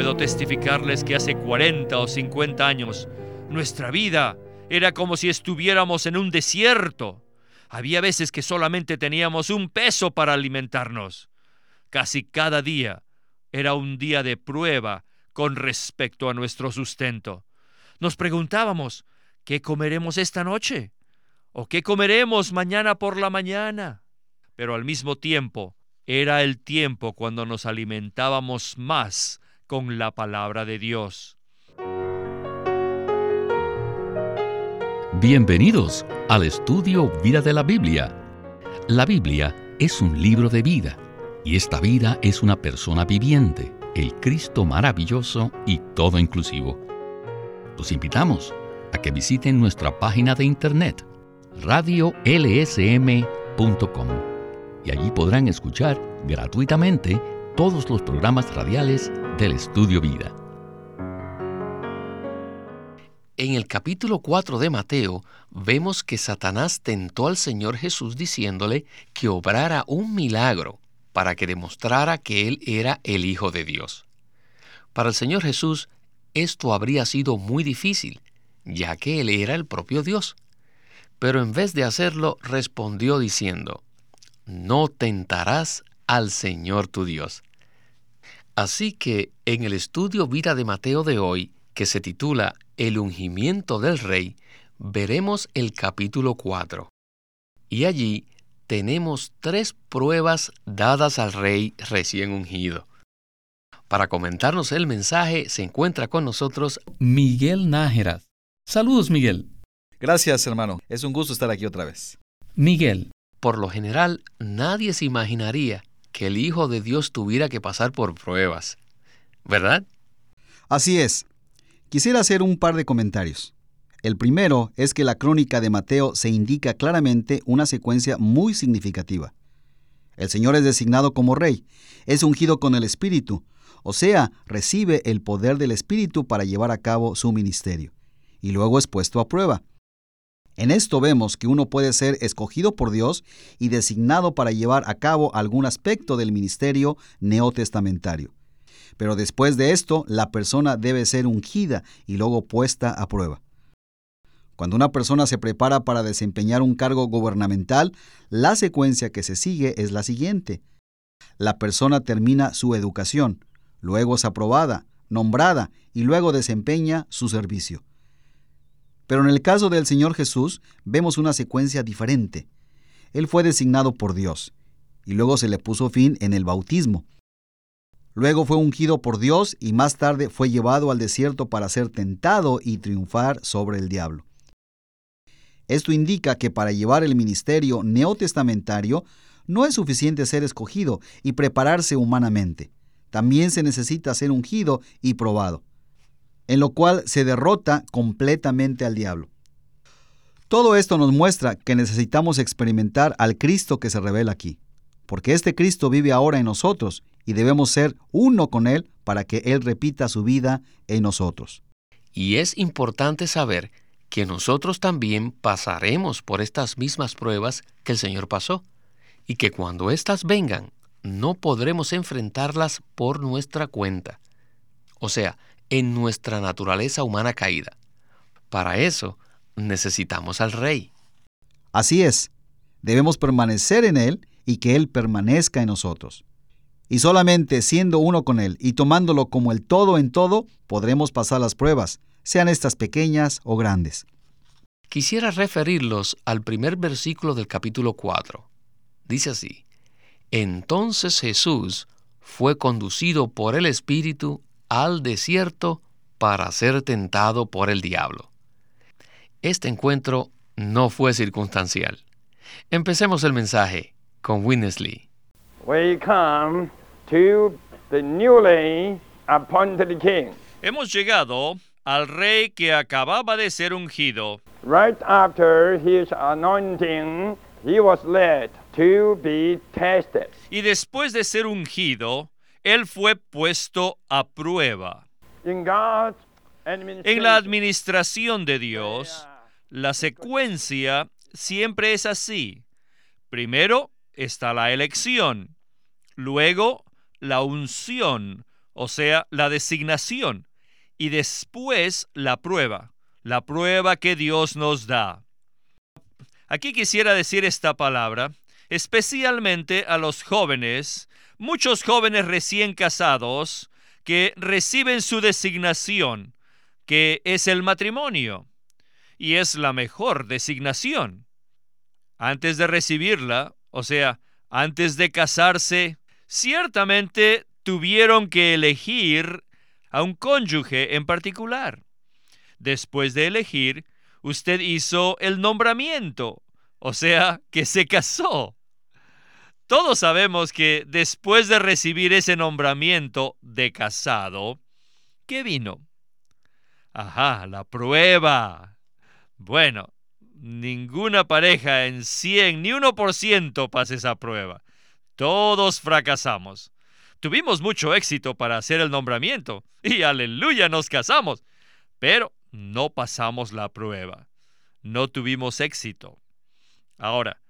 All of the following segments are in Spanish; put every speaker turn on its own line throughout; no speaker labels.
Puedo testificarles que hace 40 o 50 años nuestra vida era como si estuviéramos en un desierto. Había veces que solamente teníamos un peso para alimentarnos. Casi cada día era un día de prueba con respecto a nuestro sustento. Nos preguntábamos, ¿qué comeremos esta noche? ¿O qué comeremos mañana por la mañana? Pero al mismo tiempo, era el tiempo cuando nos alimentábamos más con la palabra de Dios.
Bienvenidos al estudio Vida de la Biblia. La Biblia es un libro de vida y esta vida es una persona viviente, el Cristo maravilloso y todo inclusivo. Los invitamos a que visiten nuestra página de internet radiolsm.com y allí podrán escuchar gratuitamente todos los programas radiales del Estudio Vida. En el capítulo 4 de Mateo vemos que Satanás tentó al Señor Jesús diciéndole que obrara un milagro para que demostrara que Él era el Hijo de Dios. Para el Señor Jesús esto habría sido muy difícil, ya que Él era el propio Dios. Pero en vez de hacerlo, respondió diciendo, No tentarás al Señor tu Dios. Así que en el estudio Vida de Mateo de hoy, que se titula El ungimiento del rey, veremos el capítulo 4. Y allí tenemos tres pruebas dadas al rey recién ungido. Para comentarnos el mensaje se encuentra con nosotros Miguel Nájera. Saludos, Miguel.
Gracias, hermano. Es un gusto estar aquí otra vez.
Miguel, por lo general, nadie se imaginaría que el Hijo de Dios tuviera que pasar por pruebas. ¿Verdad?
Así es. Quisiera hacer un par de comentarios. El primero es que la crónica de Mateo se indica claramente una secuencia muy significativa. El Señor es designado como rey, es ungido con el Espíritu, o sea, recibe el poder del Espíritu para llevar a cabo su ministerio, y luego es puesto a prueba. En esto vemos que uno puede ser escogido por Dios y designado para llevar a cabo algún aspecto del ministerio neotestamentario. Pero después de esto, la persona debe ser ungida y luego puesta a prueba. Cuando una persona se prepara para desempeñar un cargo gubernamental, la secuencia que se sigue es la siguiente. La persona termina su educación, luego es aprobada, nombrada y luego desempeña su servicio. Pero en el caso del Señor Jesús vemos una secuencia diferente. Él fue designado por Dios y luego se le puso fin en el bautismo. Luego fue ungido por Dios y más tarde fue llevado al desierto para ser tentado y triunfar sobre el diablo. Esto indica que para llevar el ministerio neotestamentario no es suficiente ser escogido y prepararse humanamente. También se necesita ser ungido y probado, en lo cual se derrota completamente al diablo. Todo esto nos muestra que necesitamos experimentar al Cristo que se revela aquí, porque este Cristo vive ahora en nosotros y debemos ser uno con Él para que Él repita su vida en nosotros.
Y es importante saber que nosotros también pasaremos por estas mismas pruebas que el Señor pasó, y que cuando éstas vengan, no podremos enfrentarlas por nuestra cuenta, o sea, en nuestra naturaleza humana caída. Para eso necesitamos al Rey.
Así es, debemos permanecer en Él y que Él permanezca en nosotros. Y solamente siendo uno con Él y tomándolo como el todo en todo, podremos pasar las pruebas, sean estas pequeñas o grandes.
Quisiera referirlos al primer versículo del capítulo 4. Dice así, Entonces Jesús fue conducido por el Espíritu al desierto para ser tentado por el diablo. Este encuentro no fue circunstancial. Empecemos el mensaje con Winnesley.
We come to the newly appointed king.
Hemos llegado al rey que acababa de ser ungido.
Right after his anointing, he was led to be tested.
Y después de ser ungido, él fue puesto a prueba. En la administración de Dios, la secuencia siempre es así. Primero está la elección, luego la unción o sea, la designación, y después la prueba, la prueba que Dios nos da. Aquí quisiera decir esta palabra, especialmente a los jóvenes, muchos jóvenes recién casados que reciben su designación, que es el matrimonio, y es la mejor designación. Antes de recibirla, o sea, antes de casarse, ciertamente tuvieron que elegir a un cónyuge en particular. Después de elegir, usted hizo el nombramiento, o sea, que se casó. Todos sabemos que después de recibir ese nombramiento de casado, ¿qué vino? Ajá, la prueba. Bueno, ninguna pareja en 100 ni 1% pasa esa prueba. Todos fracasamos. Tuvimos mucho éxito para hacer el nombramiento y aleluya nos casamos, pero no pasamos la prueba. No tuvimos éxito. Ahora,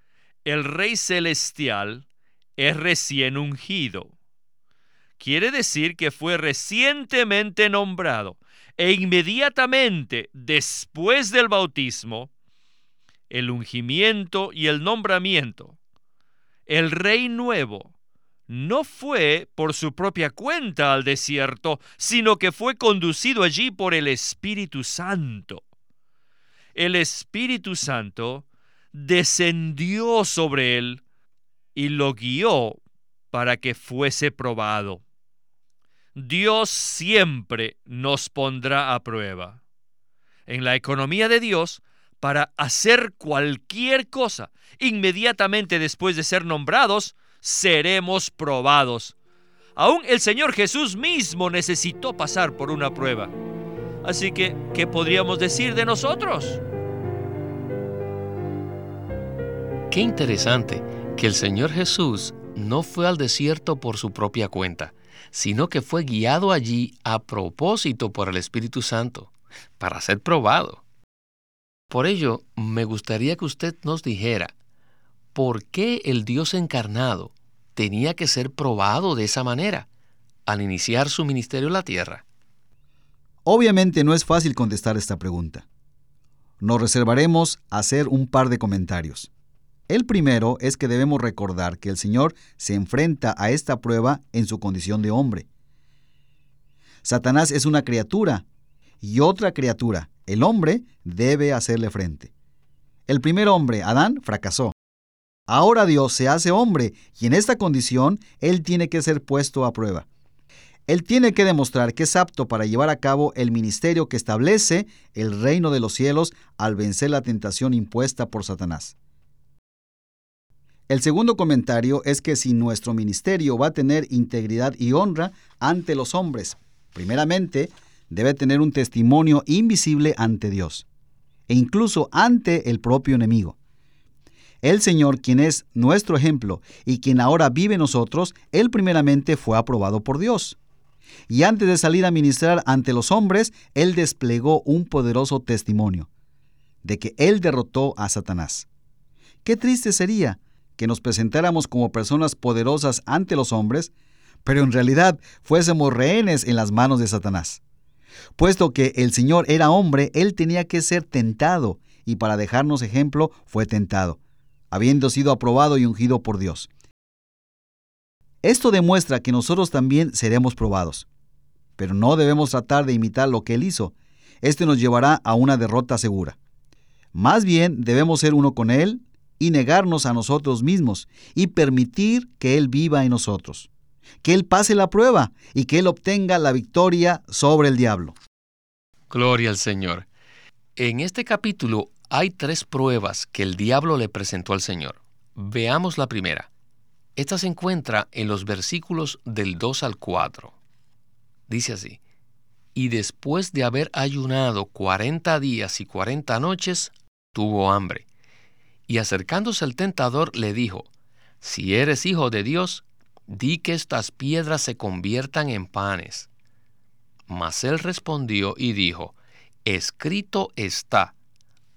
el Rey Celestial es recién ungido. Quiere decir que fue recientemente nombrado e inmediatamente después del bautismo, el ungimiento y el nombramiento, el Rey nuevo no fue por su propia cuenta al desierto, sino que fue conducido allí por el Espíritu Santo. El Espíritu Santo descendió sobre él y lo guió para que fuese probado. Dios siempre nos pondrá a prueba. En la economía de Dios, para hacer cualquier cosa, inmediatamente después de ser nombrados, seremos probados. Aún el Señor Jesús mismo necesitó pasar por una prueba. Así que, ¿qué podríamos decir de nosotros?
Qué interesante que el Señor Jesús no fue al desierto por su propia cuenta, sino que fue guiado allí a propósito por el Espíritu Santo, para ser probado. Por ello, me gustaría que usted nos dijera, ¿por qué el Dios encarnado tenía que ser probado de esa manera al iniciar su ministerio en la tierra?
Obviamente no es fácil contestar esta pregunta. Nos reservaremos hacer un par de comentarios. El primero es que debemos recordar que el Señor se enfrenta a esta prueba en su condición de hombre. Satanás es una criatura y otra criatura, el hombre, debe hacerle frente. El primer hombre, Adán, fracasó. Ahora Dios se hace hombre y en esta condición Él tiene que ser puesto a prueba. Él tiene que demostrar que es apto para llevar a cabo el ministerio que establece el reino de los cielos al vencer la tentación impuesta por Satanás. El segundo comentario es que si nuestro ministerio va a tener integridad y honra ante los hombres, primeramente debe tener un testimonio invisible ante Dios e incluso ante el propio enemigo. El Señor, quien es nuestro ejemplo y quien ahora vive nosotros, Él primeramente fue aprobado por Dios. Y antes de salir a ministrar ante los hombres, Él desplegó un poderoso testimonio de que Él derrotó a Satanás. Qué triste sería que nos presentáramos como personas poderosas ante los hombres, pero en realidad fuésemos rehenes en las manos de Satanás. Puesto que el Señor era hombre, Él tenía que ser tentado, y para dejarnos ejemplo fue tentado, habiendo sido aprobado y ungido por Dios. Esto demuestra que nosotros también seremos probados, pero no debemos tratar de imitar lo que Él hizo. Este nos llevará a una derrota segura. Más bien debemos ser uno con Él y negarnos a nosotros mismos y permitir que Él viva en nosotros, que Él pase la prueba y que Él obtenga la victoria sobre el diablo.
Gloria al Señor. En este capítulo hay tres pruebas que el diablo le presentó al Señor. Veamos la primera. Esta se encuentra en los versículos del 2 al 4. Dice así, y después de haber ayunado cuarenta días y cuarenta noches, tuvo hambre. Y acercándose el tentador le dijo, Si eres hijo de Dios, di que estas piedras se conviertan en panes. Mas él respondió y dijo, Escrito está,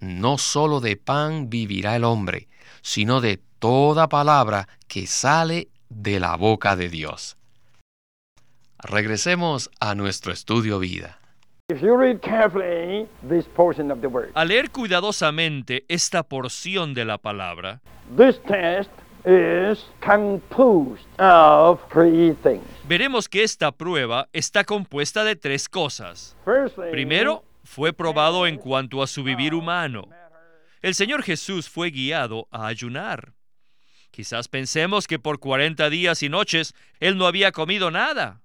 no sólo de pan vivirá el hombre, sino de toda palabra que sale de la boca de Dios. Regresemos a nuestro estudio vida.
If you read carefully this portion of the word,
Al leer cuidadosamente esta porción de la palabra,
this test is composed of three things.
veremos que esta prueba está compuesta de tres cosas. Primero, fue probado en cuanto a su vivir humano. El Señor Jesús fue guiado a ayunar. Quizás pensemos que por 40 días y noches Él no había comido nada.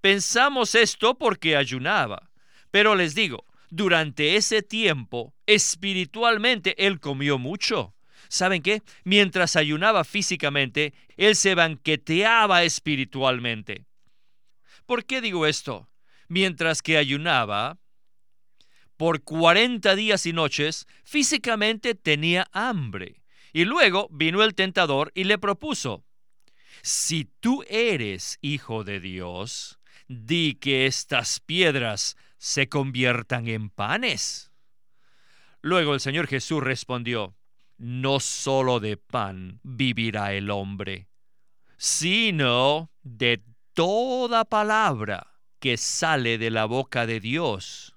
Pensamos esto porque ayunaba. Pero les digo, durante ese tiempo, espiritualmente Él comió mucho. ¿Saben qué? Mientras ayunaba físicamente, Él se banqueteaba espiritualmente. ¿Por qué digo esto? Mientras que ayunaba, por 40 días y noches, físicamente tenía hambre. Y luego vino el tentador y le propuso, si tú eres hijo de Dios, di que estas piedras se conviertan en panes. Luego el Señor Jesús respondió, no solo de pan vivirá el hombre, sino de toda palabra que sale de la boca de Dios.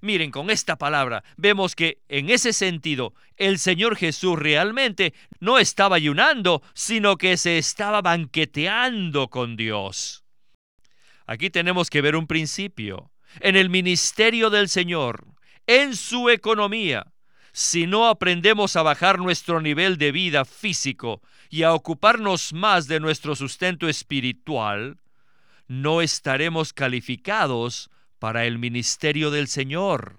Miren, con esta palabra vemos que en ese sentido el Señor Jesús realmente no estaba ayunando, sino que se estaba banqueteando con Dios. Aquí tenemos que ver un principio. En el ministerio del Señor, en su economía, si no aprendemos a bajar nuestro nivel de vida físico y a ocuparnos más de nuestro sustento espiritual, no estaremos calificados para el ministerio del Señor.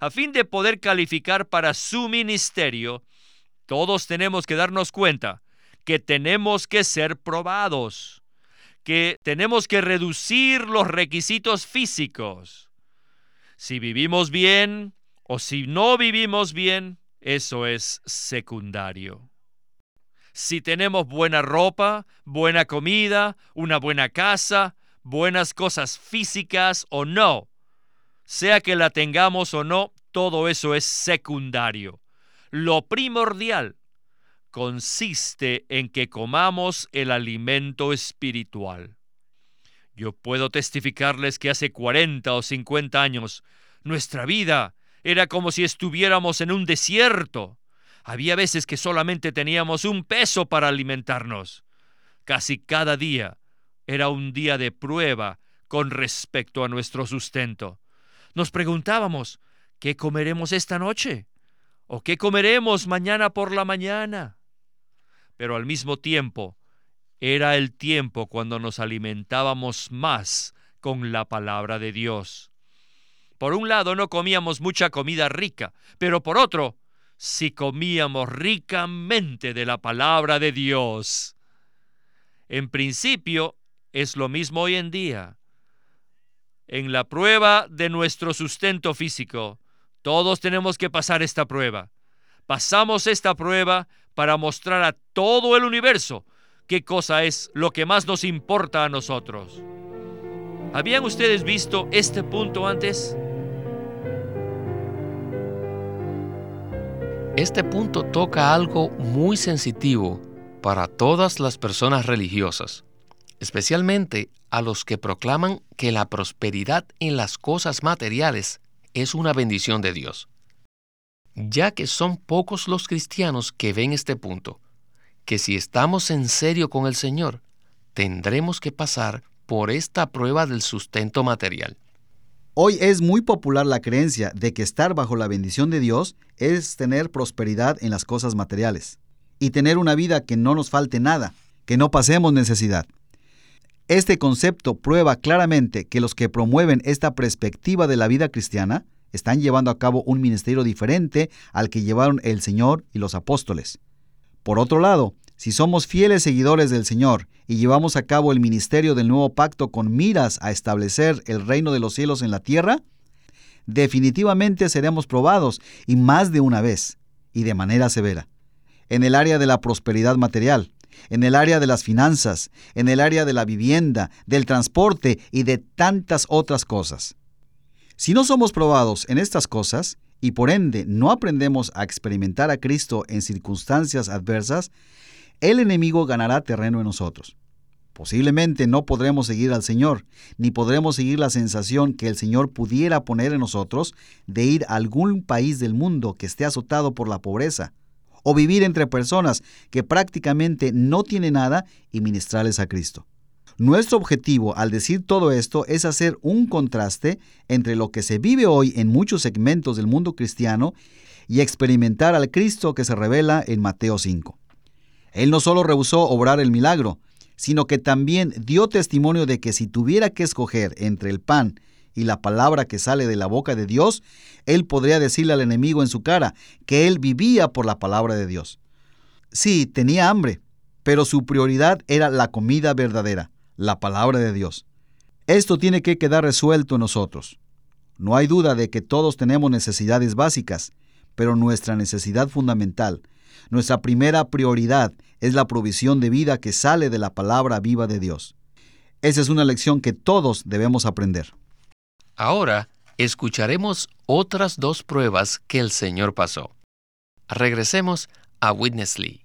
A fin de poder calificar para su ministerio, todos tenemos que darnos cuenta que tenemos que ser probados, que tenemos que reducir los requisitos físicos. Si vivimos bien o si no vivimos bien, eso es secundario. Si tenemos buena ropa, buena comida, una buena casa, buenas cosas físicas o no, sea que la tengamos o no, todo eso es secundario. Lo primordial consiste en que comamos el alimento espiritual. Yo puedo testificarles que hace 40 o 50 años nuestra vida era como si estuviéramos en un desierto. Había veces que solamente teníamos un peso para alimentarnos. Casi cada día era un día de prueba con respecto a nuestro sustento. Nos preguntábamos, ¿qué comeremos esta noche? ¿O qué comeremos mañana por la mañana? Pero al mismo tiempo, era el tiempo cuando nos alimentábamos más con la palabra de Dios. Por un lado no comíamos mucha comida rica, pero por otro, si comíamos ricamente de la palabra de Dios. En principio, es lo mismo hoy en día. En la prueba de nuestro sustento físico, todos tenemos que pasar esta prueba. Pasamos esta prueba para mostrar a todo el universo qué cosa es lo que más nos importa a nosotros. ¿Habían ustedes visto este punto antes?
Este punto toca algo muy sensitivo para todas las personas religiosas, especialmente a los que proclaman que la prosperidad en las cosas materiales es una bendición de Dios. Ya que son pocos los cristianos que ven este punto, que si estamos en serio con el Señor, tendremos que pasar por esta prueba del sustento material.
Hoy es muy popular la creencia de que estar bajo la bendición de Dios es tener prosperidad en las cosas materiales y tener una vida que no nos falte nada, que no pasemos necesidad. Este concepto prueba claramente que los que promueven esta perspectiva de la vida cristiana están llevando a cabo un ministerio diferente al que llevaron el Señor y los apóstoles. Por otro lado, si somos fieles seguidores del Señor y llevamos a cabo el ministerio del nuevo pacto con miras a establecer el reino de los cielos en la tierra, definitivamente seremos probados y más de una vez y de manera severa. En el área de la prosperidad material, en el área de las finanzas, en el área de la vivienda, del transporte y de tantas otras cosas. Si no somos probados en estas cosas, y por ende no aprendemos a experimentar a Cristo en circunstancias adversas, el enemigo ganará terreno en nosotros. Posiblemente no podremos seguir al Señor, ni podremos seguir la sensación que el Señor pudiera poner en nosotros de ir a algún país del mundo que esté azotado por la pobreza, o vivir entre personas que prácticamente no tienen nada y ministrarles a Cristo. Nuestro objetivo al decir todo esto es hacer un contraste entre lo que se vive hoy en muchos segmentos del mundo cristiano y experimentar al Cristo que se revela en Mateo 5. Él no solo rehusó obrar el milagro, sino que también dio testimonio de que si tuviera que escoger entre el pan y la palabra que sale de la boca de Dios, él podría decirle al enemigo en su cara que él vivía por la palabra de Dios. Sí, tenía hambre, pero su prioridad era la comida verdadera, la palabra de Dios. Esto tiene que quedar resuelto en nosotros. No hay duda de que todos tenemos necesidades básicas, pero nuestra necesidad fundamental, nuestra primera prioridad es la provisión de vida que sale de la palabra viva de Dios. Esa es una lección que todos debemos aprender.
Ahora escucharemos otras dos pruebas que el Señor pasó. Regresemos a Witness Lee.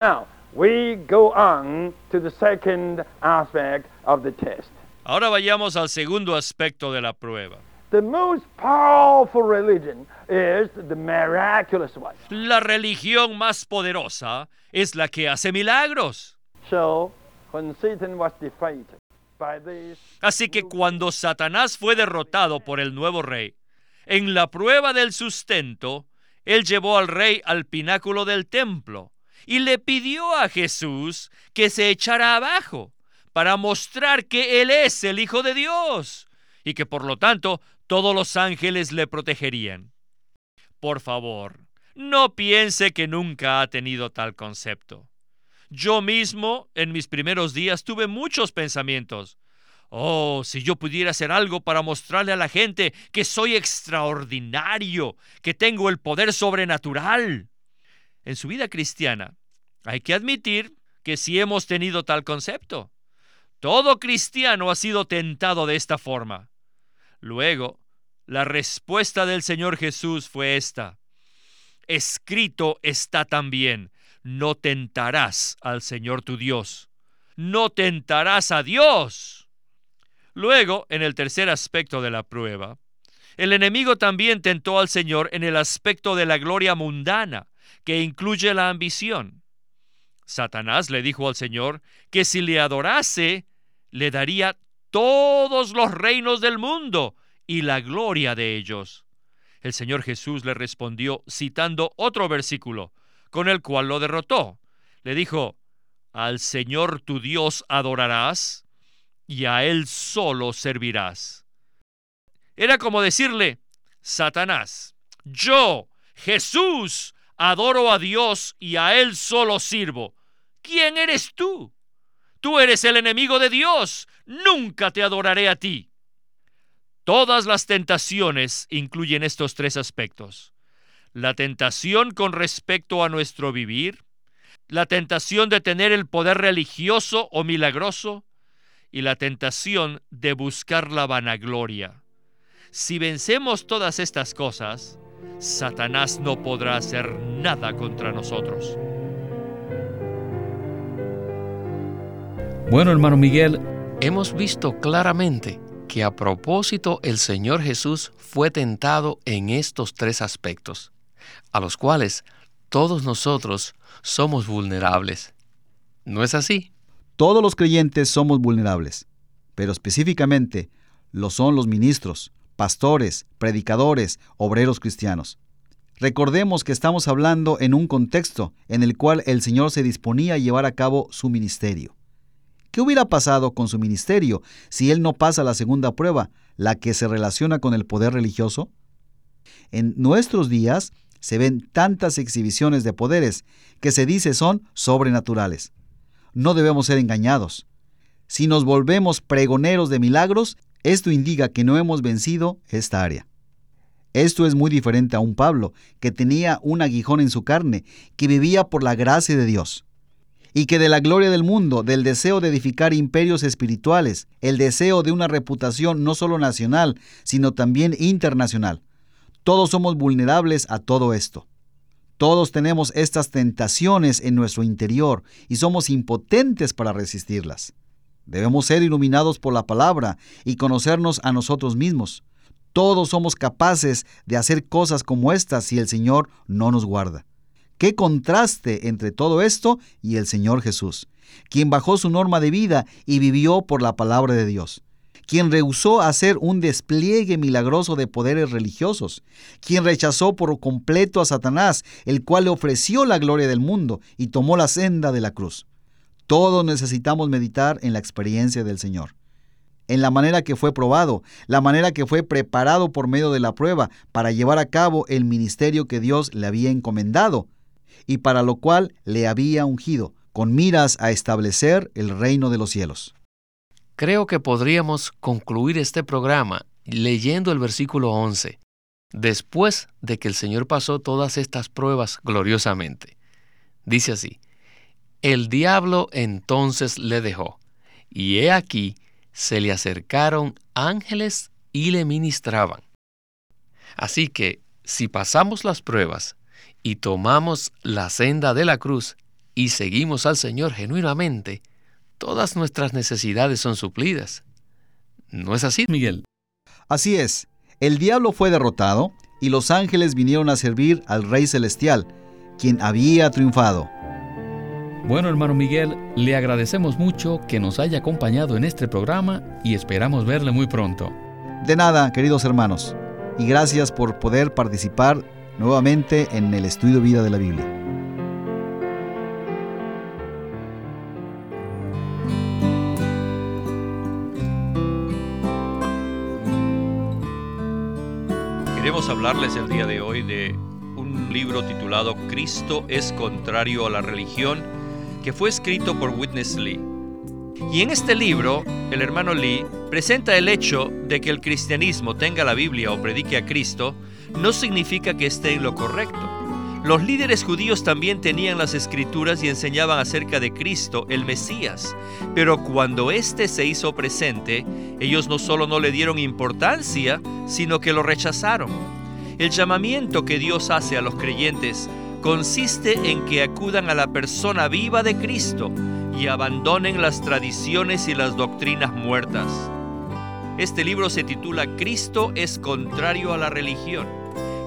Now, we go on to the second aspect of the test.
Ahora vayamos al segundo aspecto de la prueba.
The most powerful religion is the miraculous one.
La religión más poderosa es la que hace milagros.
So, when Satan was defeated by this,
Así que cuando Satanás fue derrotado por el nuevo rey, en la prueba del sustento, él llevó al rey al pináculo del templo y le pidió a Jesús que se echara abajo para mostrar que él es el Hijo de Dios y que por lo tanto todos los ángeles le protegerían. Por favor, no piense que nunca ha tenido tal concepto. Yo mismo, en mis primeros días, tuve muchos pensamientos. Oh, si yo pudiera hacer algo para mostrarle a la gente que soy extraordinario, que tengo el poder sobrenatural. En su vida cristiana, hay que admitir que sí hemos tenido tal concepto. Todo cristiano ha sido tentado de esta forma. Luego, la respuesta del Señor Jesús fue esta. Escrito está también, no tentarás al Señor tu Dios. No tentarás a Dios. Luego, en el tercer aspecto de la prueba, el enemigo también tentó al Señor en el aspecto de la gloria mundana, que incluye la ambición. Satanás le dijo al Señor que si le adorase, le daría todos los reinos del mundo y la gloria de ellos. El Señor Jesús le respondió citando otro versículo, con el cual lo derrotó. Le dijo, Al Señor tu Dios adorarás y a Él solo servirás. Era como decirle, Satanás, yo, Jesús, adoro a Dios y a Él solo sirvo. ¿Quién eres tú? Tú eres el enemigo de Dios. Nunca te adoraré a ti. Todas las tentaciones incluyen estos tres aspectos. La tentación con respecto a nuestro vivir, la tentación de tener el poder religioso o milagroso y la tentación de buscar la vanagloria. Si vencemos todas estas cosas, Satanás no podrá hacer nada contra nosotros.
Bueno, hermano Miguel,
Hemos visto claramente que a propósito el Señor Jesús fue tentado en estos tres aspectos, a los cuales todos nosotros somos vulnerables. ¿No es así?
Todos los creyentes somos vulnerables, pero específicamente lo son los ministros, pastores, predicadores, obreros cristianos. Recordemos que estamos hablando en un contexto en el cual el Señor se disponía a llevar a cabo su ministerio. ¿Qué hubiera pasado con su ministerio si él no pasa la segunda prueba, la que se relaciona con el poder religioso? En nuestros días se ven tantas exhibiciones de poderes que se dice son sobrenaturales. No debemos ser engañados. Si nos volvemos pregoneros de milagros, esto indica que no hemos vencido esta área. Esto es muy diferente a un Pablo, que tenía un aguijón en su carne, que vivía por la gracia de Dios y que de la gloria del mundo, del deseo de edificar imperios espirituales, el deseo de una reputación no solo nacional, sino también internacional. Todos somos vulnerables a todo esto. Todos tenemos estas tentaciones en nuestro interior y somos impotentes para resistirlas. Debemos ser iluminados por la palabra y conocernos a nosotros mismos. Todos somos capaces de hacer cosas como estas si el Señor no nos guarda. Qué contraste entre todo esto y el Señor Jesús, quien bajó su norma de vida y vivió por la palabra de Dios quien rehusó hacer un despliegue milagroso de poderes religiosos, quien rechazó por completo a Satanás, el cual le ofreció la gloria del mundo y tomó la senda de la cruz. Todos necesitamos meditar en la experiencia del Señor, en la manera que fue probado, la manera que fue preparado por medio de la prueba para llevar a cabo el ministerio que Dios le había encomendado y para lo cual le había ungido, con miras a establecer el reino de los cielos.
Creo que podríamos concluir este programa leyendo el versículo 11, después de que el Señor pasó todas estas pruebas gloriosamente. Dice así, el diablo entonces le dejó, y he aquí se le acercaron ángeles y le ministraban. Así que, si pasamos las pruebas y tomamos la senda de la cruz y seguimos al Señor genuinamente, todas nuestras necesidades son suplidas. ¿No es así, Miguel?
Así es. El diablo fue derrotado y los ángeles vinieron a servir al Rey Celestial, quien había triunfado.
Bueno, hermano Miguel, le agradecemos mucho que nos haya acompañado en este programa y esperamos verle muy pronto.
De nada, queridos hermanos, y gracias por poder participar nuevamente en el estudio vida de la Biblia.
Queremos hablarles el día de hoy de un libro titulado Cristo es contrario a la religión, que fue escrito por Witness Lee. Y en este libro, el hermano Lee presenta el hecho de que el cristianismo tenga la Biblia o predique a Cristo, no significa que esté en lo correcto. Los líderes judíos también tenían las escrituras y enseñaban acerca de Cristo, el Mesías, pero cuando éste se hizo presente, ellos no solo no le dieron importancia, sino que lo rechazaron. El llamamiento que Dios hace a los creyentes consiste en que acudan a la persona viva de Cristo y abandonen las tradiciones y las doctrinas muertas. Este libro se titula Cristo es contrario a la religión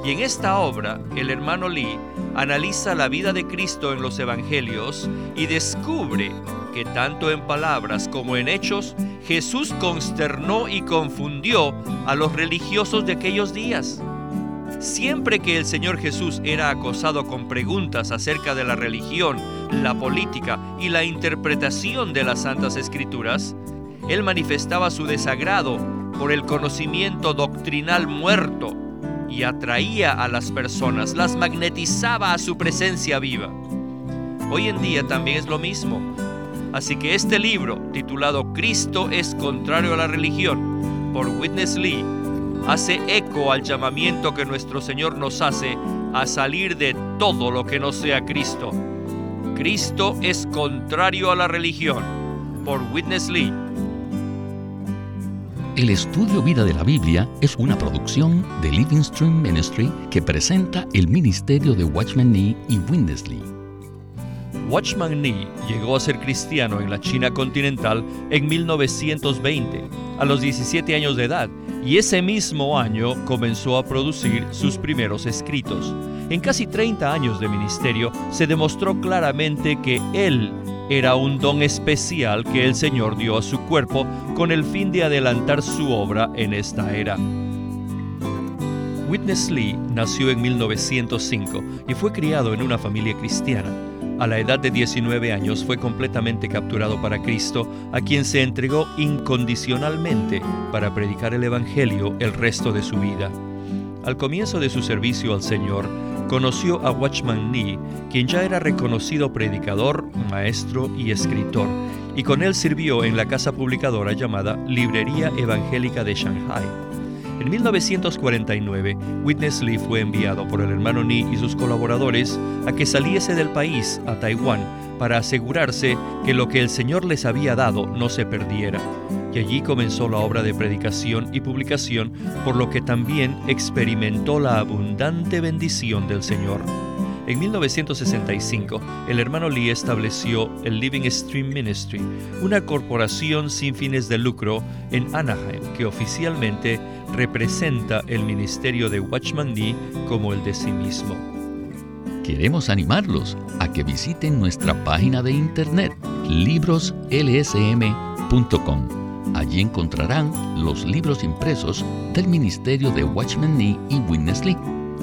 y en esta obra, el hermano Lee analiza la vida de Cristo en los Evangelios y descubre que tanto en palabras como en hechos, Jesús consternó y confundió a los religiosos de aquellos días. Siempre que el Señor Jesús era acosado con preguntas acerca de la religión, la política y la interpretación de las Santas Escrituras, Él manifestaba su desagrado por el conocimiento doctrinal muerto y atraía a las personas, las magnetizaba a su presencia viva. Hoy en día también es lo mismo. Así que este libro, titulado Cristo es contrario a la religión, por Witness Lee, hace eco al llamamiento que nuestro Señor nos hace a salir de todo lo que no sea Cristo. Cristo es contrario a la religión, por Witness Lee.
El estudio Vida de la Biblia es una producción de Living Stream Ministry que presenta el ministerio de Watchman Nee y Windesley.
Watchman Nee llegó a ser cristiano en la China continental en 1920, a los 17 años de edad, y ese mismo año comenzó a producir sus primeros escritos. En casi 30 años de ministerio se demostró claramente que él era un don especial que el Señor dio a su cuerpo con el fin de adelantar su obra en esta era. Witness Lee nació en 1905 y fue criado en una familia cristiana. A la edad de 19 años fue completamente capturado para Cristo, a quien se entregó incondicionalmente para predicar el Evangelio el resto de su vida. Al comienzo de su servicio al Señor, conoció a Watchman Nee, quien ya era reconocido predicador, maestro y escritor, y con él sirvió en la casa publicadora llamada Librería Evangélica de Shanghai. En 1949, Witness Lee fue enviado por el hermano Nee y sus colaboradores a que saliese del país a Taiwán para asegurarse que lo que el Señor les había dado no se perdiera y allí comenzó la obra de predicación y publicación, por lo que también experimentó la abundante bendición del Señor. En 1965, el hermano Lee estableció el Living Stream Ministry, una corporación sin fines de lucro en Anaheim que oficialmente representa el ministerio de Watchman Nee como el de sí mismo.
Queremos animarlos a que visiten nuestra página de internet libroslsm.com. Allí encontrarán los libros impresos del ministerio de Watchman Nee y Witness Lee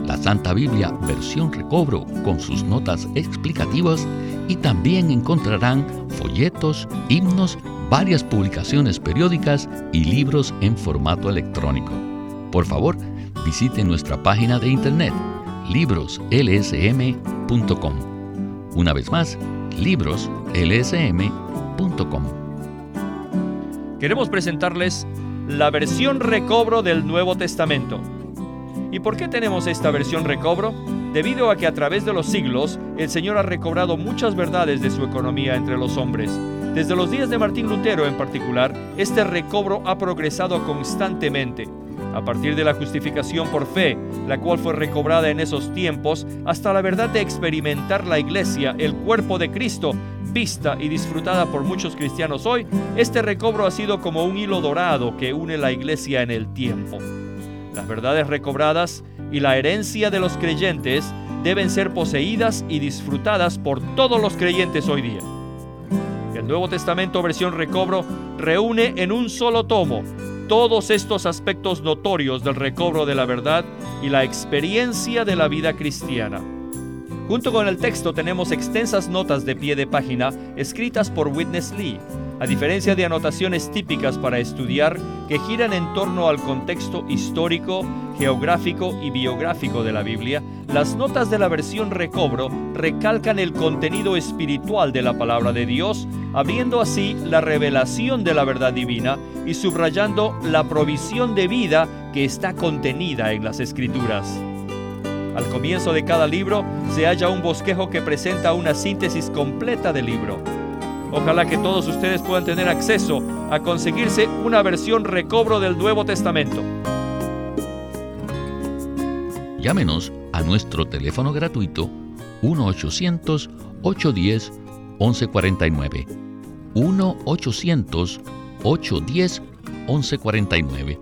la Santa Biblia versión recobro con sus notas explicativas y también encontrarán folletos, himnos, varias publicaciones periódicas y libros en formato electrónico. Por favor, visite nuestra página de internet libroslsm.com. Una vez más, libroslsm.com.
Queremos presentarles la versión recobro del Nuevo Testamento ¿Y por qué tenemos esta versión recobro? Debido a que a través de los siglos el Señor ha recobrado muchas verdades de su economía entre los hombres. Desde los días de Martín Lutero en particular, este recobro ha progresado constantemente. A partir de la justificación por fe, la cual fue recobrada en esos tiempos, hasta la verdad de experimentar la iglesia, el cuerpo de Cristo, vista y disfrutada por muchos cristianos hoy, este recobro ha sido como un hilo dorado que une la iglesia en el tiempo. Las verdades recobradas y la herencia de los creyentes deben ser poseídas y disfrutadas por todos los creyentes hoy día. El Nuevo Testamento versión recobro reúne en un solo tomo todos estos aspectos notorios del recobro de la verdad y la experiencia de la vida cristiana. Junto con el texto tenemos extensas notas de pie de página escritas por Witness Lee, a diferencia de anotaciones típicas para estudiar que giran en torno al contexto histórico, geográfico y biográfico de la Biblia, las notas de la versión recobro recalcan el contenido espiritual de la palabra de Dios, abriendo así la revelación de la verdad divina y subrayando la provisión de vida que está contenida en las escrituras. Al comienzo de cada libro se halla un bosquejo que presenta una síntesis completa del libro. Ojalá que todos ustedes puedan tener acceso a conseguirse una versión recobro del Nuevo Testamento.
Llámenos a nuestro teléfono gratuito 1-800-810-1149. 1-800-810-1149.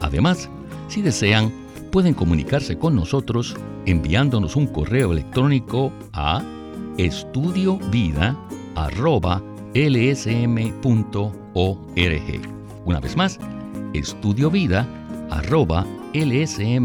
Además, si desean, pueden comunicarse con nosotros enviándonos un correo electrónico a estudiovida arroba lsm.org. Una vez más, estudiovida arroba lsm.org.